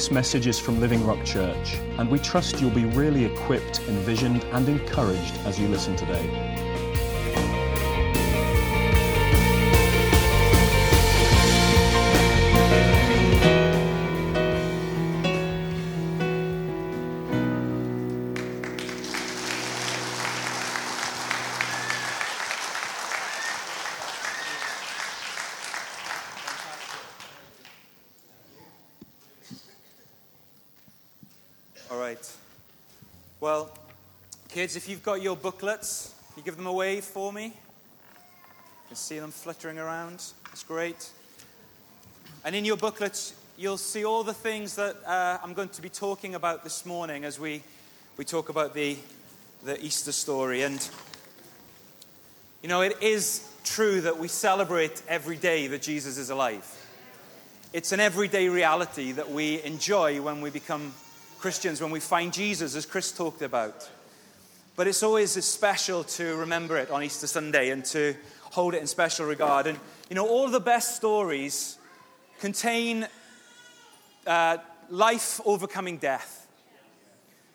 This message is from Living Rock Church, and we trust you'll be really equipped, envisioned, and encouraged as you listen today. Kids, if you've got your booklets, you give them away for me. You can see them fluttering around. That's great. And in your booklets, you'll see all the things that uh, I'm going to be talking about this morning as we, we talk about the, the Easter story. And, you know, it is true that we celebrate every day that Jesus is alive. It's an everyday reality that we enjoy when we become Christians, when we find Jesus, as Chris talked about. But it's always special to remember it on Easter Sunday and to hold it in special regard. And, you know, all the best stories contain uh, life overcoming death,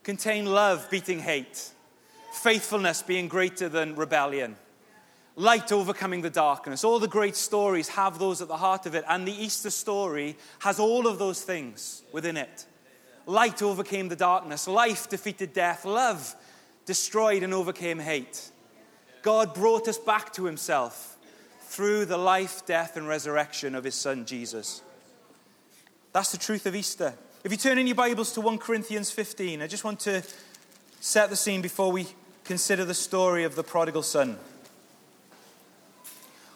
contain love beating hate, faithfulness being greater than rebellion, light overcoming the darkness. All the great stories have those at the heart of it. And the Easter story has all of those things within it. Light overcame the darkness, life defeated death, love destroyed and overcame hate. God brought us back to himself through the life, death, and resurrection of his son Jesus. That's the truth of Easter. If you turn in your Bibles to 1 Corinthians 15, I just want to set the scene before we consider the story of the prodigal son.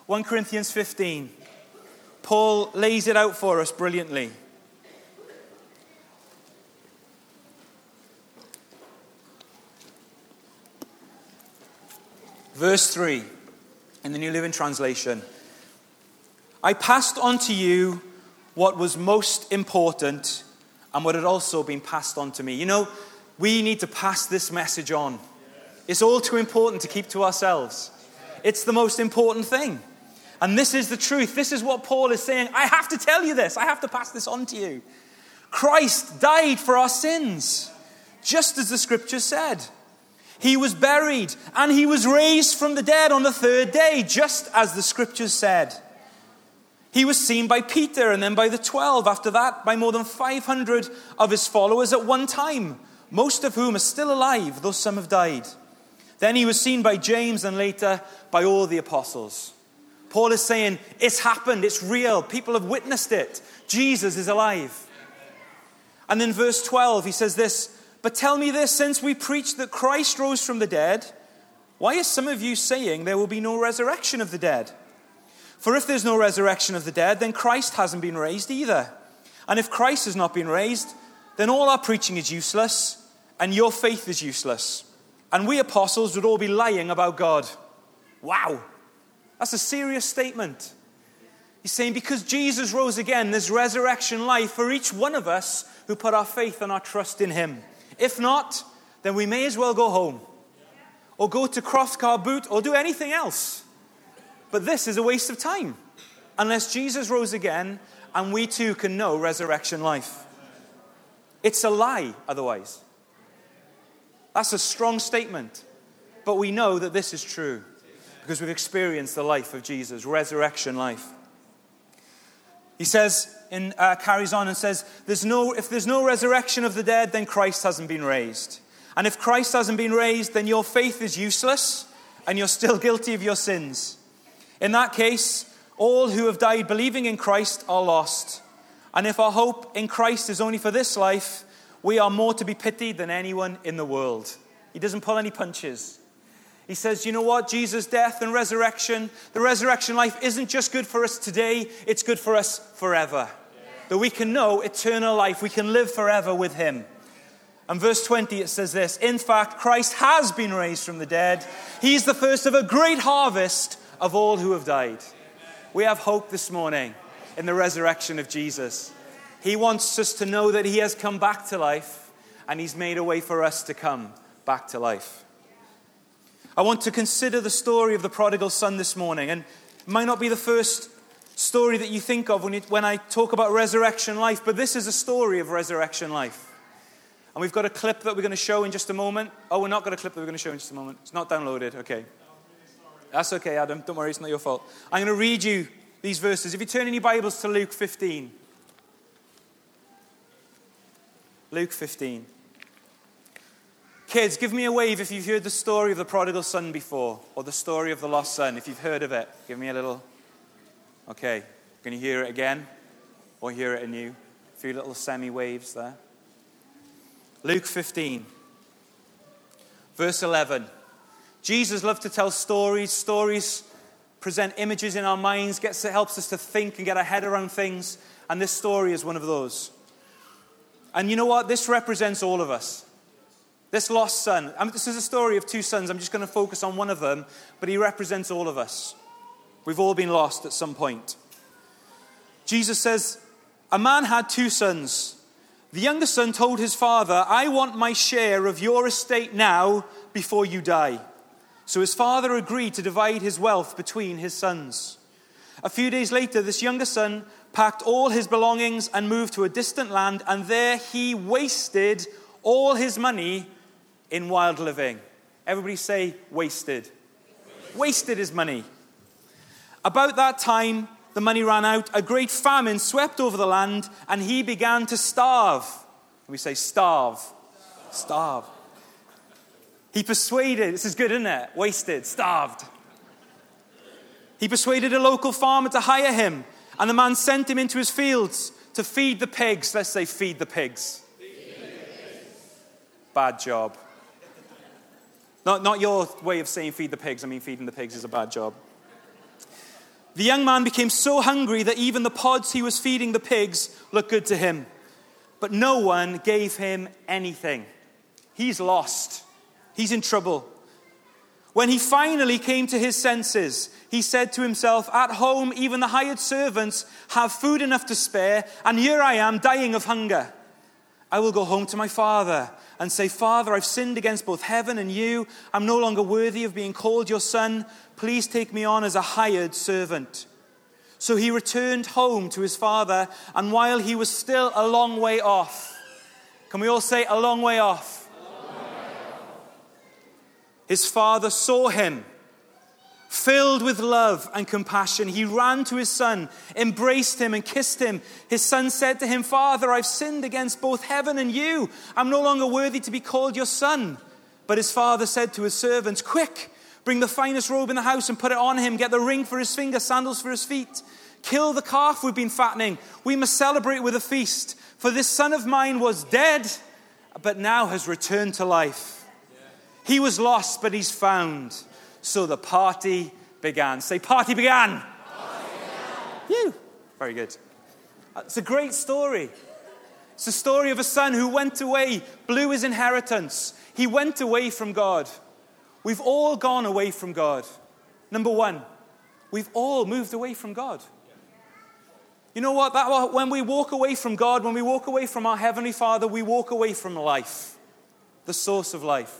1 Corinthians 15. Paul lays it out for us brilliantly. Verse 3 in the New Living Translation I passed on to you what was most important and what had also been passed on to me. You know, we need to pass this message on. It's all too important to keep to ourselves. It's the most important thing. And this is the truth. This is what Paul is saying. I have to tell you this. I have to pass this on to you. Christ died for our sins, just as the scripture said. He was buried and he was raised from the dead on the third day, just as the scriptures said. He was seen by Peter and then by the 12, after that, by more than 500 of his followers at one time, most of whom are still alive, though some have died. Then he was seen by James and later by all the apostles. Paul is saying, It's happened, it's real, people have witnessed it. Jesus is alive. And in verse 12, he says this But tell me this since we preach that Christ rose from the dead, why are some of you saying there will be no resurrection of the dead? For if there's no resurrection of the dead, then Christ hasn't been raised either. And if Christ has not been raised, then all our preaching is useless, and your faith is useless. And we apostles would all be lying about God. Wow. That's a serious statement. He's saying because Jesus rose again, there's resurrection life for each one of us who put our faith and our trust in him. If not, then we may as well go home or go to Crosscar Boot or do anything else. But this is a waste of time unless Jesus rose again and we too can know resurrection life. It's a lie otherwise. That's a strong statement, but we know that this is true because we've experienced the life of Jesus, resurrection life. He says, in, uh, carries on and says, there's no, if there's no resurrection of the dead, then Christ hasn't been raised. And if Christ hasn't been raised, then your faith is useless and you're still guilty of your sins. In that case, all who have died believing in Christ are lost. And if our hope in Christ is only for this life, we are more to be pitied than anyone in the world. He doesn't pull any punches. He says, you know what? Jesus' death and resurrection, the resurrection life isn't just good for us today, it's good for us forever. That we can know eternal life, we can live forever with Him. And verse 20 it says this In fact, Christ has been raised from the dead. He's the first of a great harvest of all who have died. We have hope this morning in the resurrection of Jesus. He wants us to know that He has come back to life and He's made a way for us to come back to life. I want to consider the story of the prodigal son this morning, and it might not be the first story that you think of when, you, when I talk about resurrection life, but this is a story of resurrection life. And we've got a clip that we're going to show in just a moment. Oh, we're not got a clip that we're going to show in just a moment. It's not downloaded. Okay. That's okay, Adam. Don't worry, it's not your fault. I'm going to read you these verses. If you turn in your Bibles to Luke 15. Luke 15. Kids, give me a wave if you've heard the story of the prodigal son before, or the story of the lost son. If you've heard of it, give me a little. Okay. Can you hear it again? Or hear it anew? A few little semi waves there. Luke 15, verse 11. Jesus loved to tell stories. Stories present images in our minds, gets, helps us to think and get our head around things. And this story is one of those. And you know what? This represents all of us. This lost son. I mean, this is a story of two sons. I'm just going to focus on one of them, but he represents all of us. We've all been lost at some point. Jesus says, A man had two sons. The younger son told his father, I want my share of your estate now before you die. So his father agreed to divide his wealth between his sons. A few days later, this younger son packed all his belongings and moved to a distant land, and there he wasted all his money in wild living. Everybody say, wasted. Wasted his money. About that time, the money ran out, a great famine swept over the land, and he began to starve. We say, starve. Starve. He persuaded, this is good, isn't it? Wasted, starved. He persuaded a local farmer to hire him, and the man sent him into his fields to feed the pigs. Let's say, feed the pigs. Bad job. Not, not your way of saying feed the pigs, I mean, feeding the pigs is a bad job. The young man became so hungry that even the pods he was feeding the pigs looked good to him. But no one gave him anything. He's lost. He's in trouble. When he finally came to his senses, he said to himself, At home, even the hired servants have food enough to spare, and here I am dying of hunger. I will go home to my father and say, Father, I've sinned against both heaven and you. I'm no longer worthy of being called your son. Please take me on as a hired servant. So he returned home to his father, and while he was still a long way off, can we all say, a long way off? Long way off. His father saw him Filled with love and compassion, he ran to his son, embraced him, and kissed him. His son said to him, Father, I've sinned against both heaven and you. I'm no longer worthy to be called your son. But his father said to his servants, Quick, bring the finest robe in the house and put it on him. Get the ring for his finger, sandals for his feet. Kill the calf we've been fattening. We must celebrate with a feast. For this son of mine was dead, but now has returned to life. He was lost, but he's found. So the party began. Say, party began. Party began. You. Very good. Uh, it's a great story. It's the story of a son who went away, blew his inheritance. He went away from God. We've all gone away from God. Number one, we've all moved away from God. You know what? That, when we walk away from God, when we walk away from our Heavenly Father, we walk away from life, the source of life.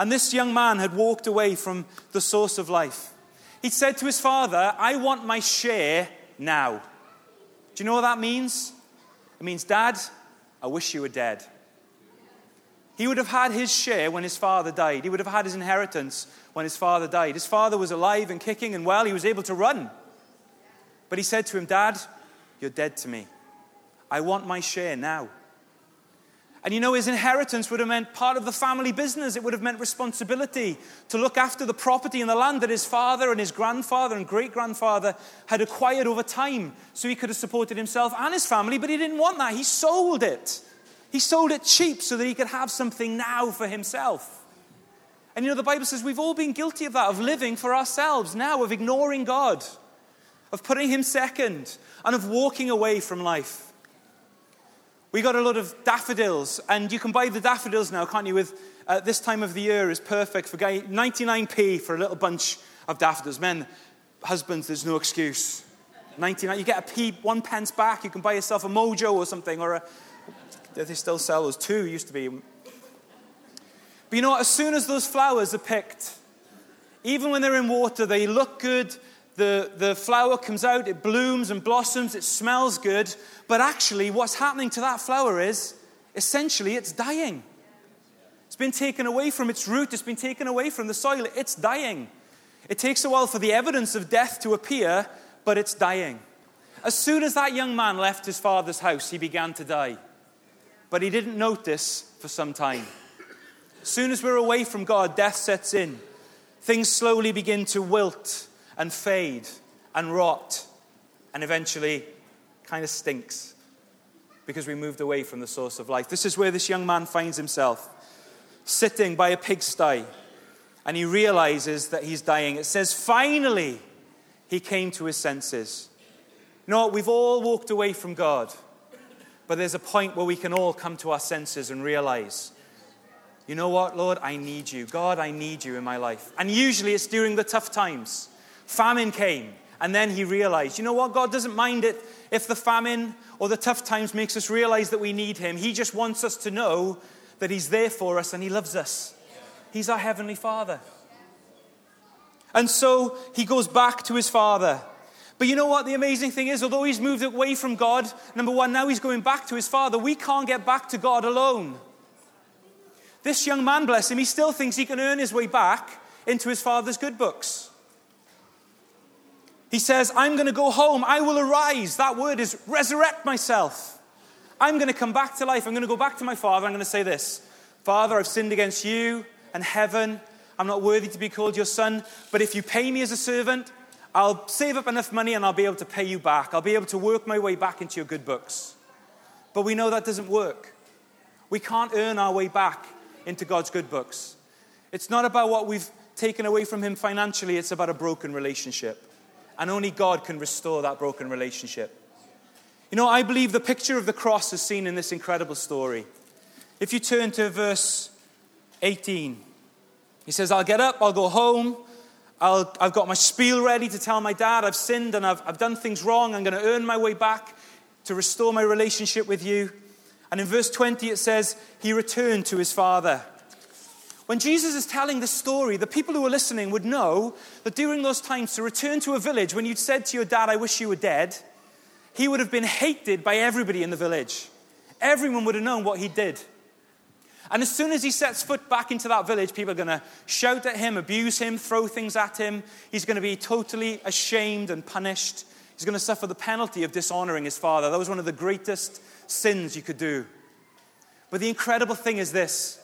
And this young man had walked away from the source of life. He said to his father, I want my share now. Do you know what that means? It means, Dad, I wish you were dead. He would have had his share when his father died. He would have had his inheritance when his father died. His father was alive and kicking and well, he was able to run. But he said to him, Dad, you're dead to me. I want my share now. And you know, his inheritance would have meant part of the family business. It would have meant responsibility to look after the property and the land that his father and his grandfather and great grandfather had acquired over time so he could have supported himself and his family. But he didn't want that. He sold it. He sold it cheap so that he could have something now for himself. And you know, the Bible says we've all been guilty of that, of living for ourselves now, of ignoring God, of putting him second, and of walking away from life. We got a lot of daffodils, and you can buy the daffodils now, can't you? With uh, this time of the year is perfect for getting 99p for a little bunch of daffodils. Men, husbands, there's no excuse. 99, you get a p, one pence back. You can buy yourself a mojo or something, or a. They still sell those too. Used to be. But you know what? As soon as those flowers are picked, even when they're in water, they look good. The, the flower comes out, it blooms and blossoms, it smells good, but actually, what's happening to that flower is essentially it's dying. It's been taken away from its root, it's been taken away from the soil, it's dying. It takes a while for the evidence of death to appear, but it's dying. As soon as that young man left his father's house, he began to die. But he didn't notice for some time. As soon as we're away from God, death sets in. Things slowly begin to wilt and fade and rot and eventually kind of stinks because we moved away from the source of life. This is where this young man finds himself sitting by a pigsty and he realizes that he's dying. It says, finally, he came to his senses. You know, we've all walked away from God, but there's a point where we can all come to our senses and realize you know what, Lord? I need you. God, I need you in my life. And usually it's during the tough times. Famine came, and then he realized, you know what? God doesn't mind it if the famine or the tough times makes us realize that we need him. He just wants us to know that he's there for us and he loves us. He's our heavenly Father. And so he goes back to his father. But you know what? The amazing thing is, although he's moved away from God, number one, now he's going back to his father. We can't get back to God alone. This young man, bless him, he still thinks he can earn his way back into his father's good books. He says, I'm going to go home. I will arise. That word is resurrect myself. I'm going to come back to life. I'm going to go back to my father. I'm going to say this Father, I've sinned against you and heaven. I'm not worthy to be called your son. But if you pay me as a servant, I'll save up enough money and I'll be able to pay you back. I'll be able to work my way back into your good books. But we know that doesn't work. We can't earn our way back into God's good books. It's not about what we've taken away from Him financially, it's about a broken relationship. And only God can restore that broken relationship. You know, I believe the picture of the cross is seen in this incredible story. If you turn to verse 18, he says, I'll get up, I'll go home, i have got my spiel ready to tell my dad I've sinned and I've, I've done things wrong. I'm going to earn my way back to restore my relationship with you. And in verse 20, it says, He returned to his father. When Jesus is telling this story, the people who are listening would know that during those times, to return to a village, when you'd said to your dad, I wish you were dead, he would have been hated by everybody in the village. Everyone would have known what he did. And as soon as he sets foot back into that village, people are going to shout at him, abuse him, throw things at him. He's going to be totally ashamed and punished. He's going to suffer the penalty of dishonoring his father. That was one of the greatest sins you could do. But the incredible thing is this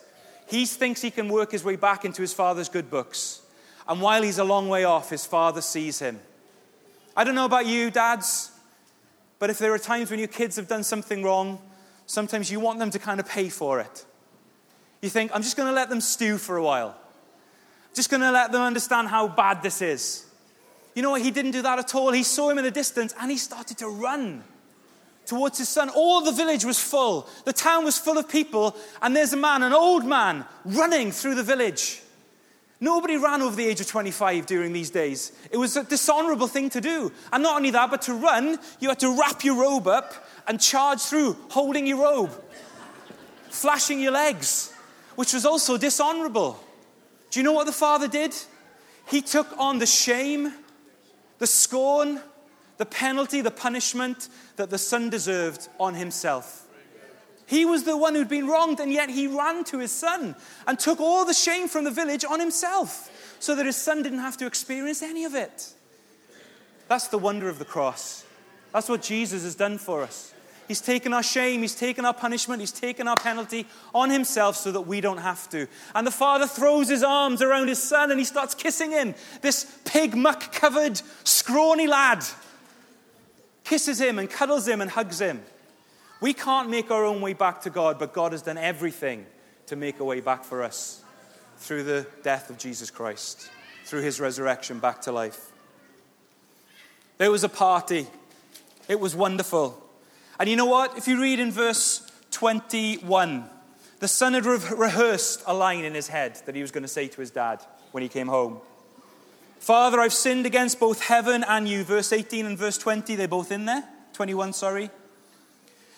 he thinks he can work his way back into his father's good books. And while he's a long way off, his father sees him. I don't know about you, dads, but if there are times when your kids have done something wrong, sometimes you want them to kind of pay for it. You think, I'm just going to let them stew for a while. Just going to let them understand how bad this is. You know what? He didn't do that at all. He saw him in the distance and he started to run towards his son. All the village was full. The town was full of people, and there's a man, an old man, running through the village. Nobody ran over the age of 25 during these days. It was a dishonorable thing to do. And not only that, but to run, you had to wrap your robe up and charge through, holding your robe, flashing your legs, which was also dishonorable. Do you know what the father did? He took on the shame, the scorn, the penalty, the punishment that the son deserved on himself. He was the one who'd been wronged, and yet he ran to his son and took all the shame from the village on himself so that his son didn't have to experience any of it. That's the wonder of the cross. That's what Jesus has done for us. He's taken our shame, He's taken our punishment, He's taken our penalty on Himself so that we don't have to. And the father throws his arms around his son and he starts kissing him, this pig muck covered, scrawny lad kisses him and cuddles him and hugs him. We can't make our own way back to God, but God has done everything to make a way back for us through the death of Jesus Christ, through his resurrection back to life. There was a party, it was wonderful. And you know what? If you read in verse 21, the son had re- rehearsed a line in his head that he was going to say to his dad when he came home. Father, I've sinned against both heaven and you. Verse 18 and verse 20, they're both in there. 21, sorry.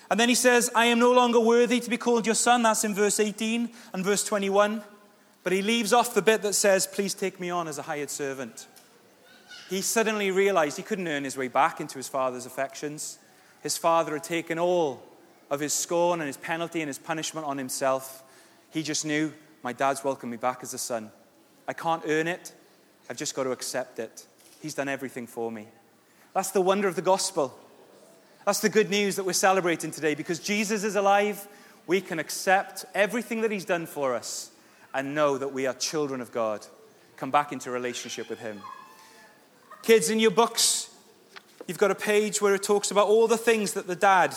And then he says, I am no longer worthy to be called your son. That's in verse 18 and verse 21. But he leaves off the bit that says, Please take me on as a hired servant. he suddenly realized he couldn't earn his way back into his father's affections. His father had taken all of his scorn and his penalty and his punishment on himself. He just knew, my dad's welcomed me back as a son. I can't earn it, I've just got to accept it. He's done everything for me. That's the wonder of the gospel. That's the good news that we're celebrating today because Jesus is alive. We can accept everything that he's done for us and know that we are children of God. Come back into relationship with him. Kids, in your books, you've got a page where it talks about all the things that the dad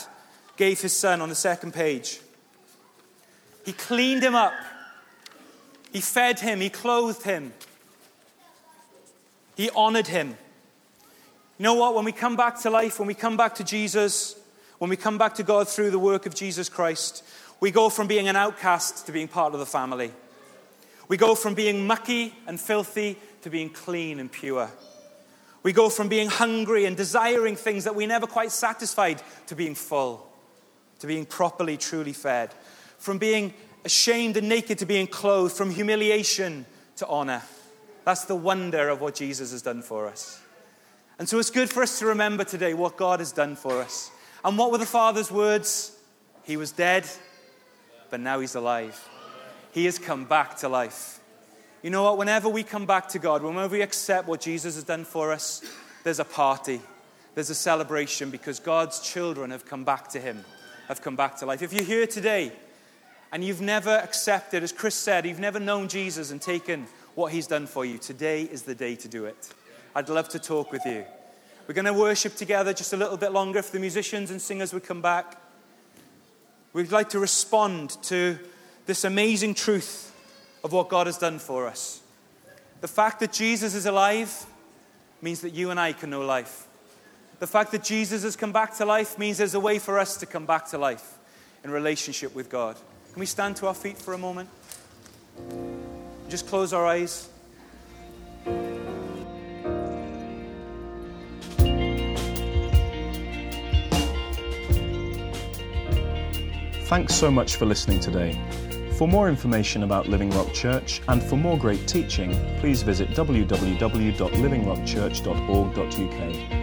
gave his son on the second page. He cleaned him up, he fed him, he clothed him, he honored him. You know what? When we come back to life, when we come back to Jesus, when we come back to God through the work of Jesus Christ, we go from being an outcast to being part of the family. We go from being mucky and filthy to being clean and pure. We go from being hungry and desiring things that we never quite satisfied to being full, to being properly, truly fed. From being ashamed and naked to being clothed, from humiliation to honor. That's the wonder of what Jesus has done for us. And so it's good for us to remember today what God has done for us. And what were the Father's words? He was dead, but now he's alive. He has come back to life. You know what? Whenever we come back to God, whenever we accept what Jesus has done for us, there's a party, there's a celebration because God's children have come back to Him, have come back to life. If you're here today and you've never accepted, as Chris said, you've never known Jesus and taken what He's done for you, today is the day to do it. I'd love to talk with you. We're going to worship together just a little bit longer if the musicians and singers would come back. We'd like to respond to this amazing truth of what God has done for us. The fact that Jesus is alive means that you and I can know life. The fact that Jesus has come back to life means there's a way for us to come back to life in relationship with God. Can we stand to our feet for a moment? Just close our eyes. Thanks so much for listening today. For more information about Living Rock Church and for more great teaching, please visit www.livingrockchurch.org.uk.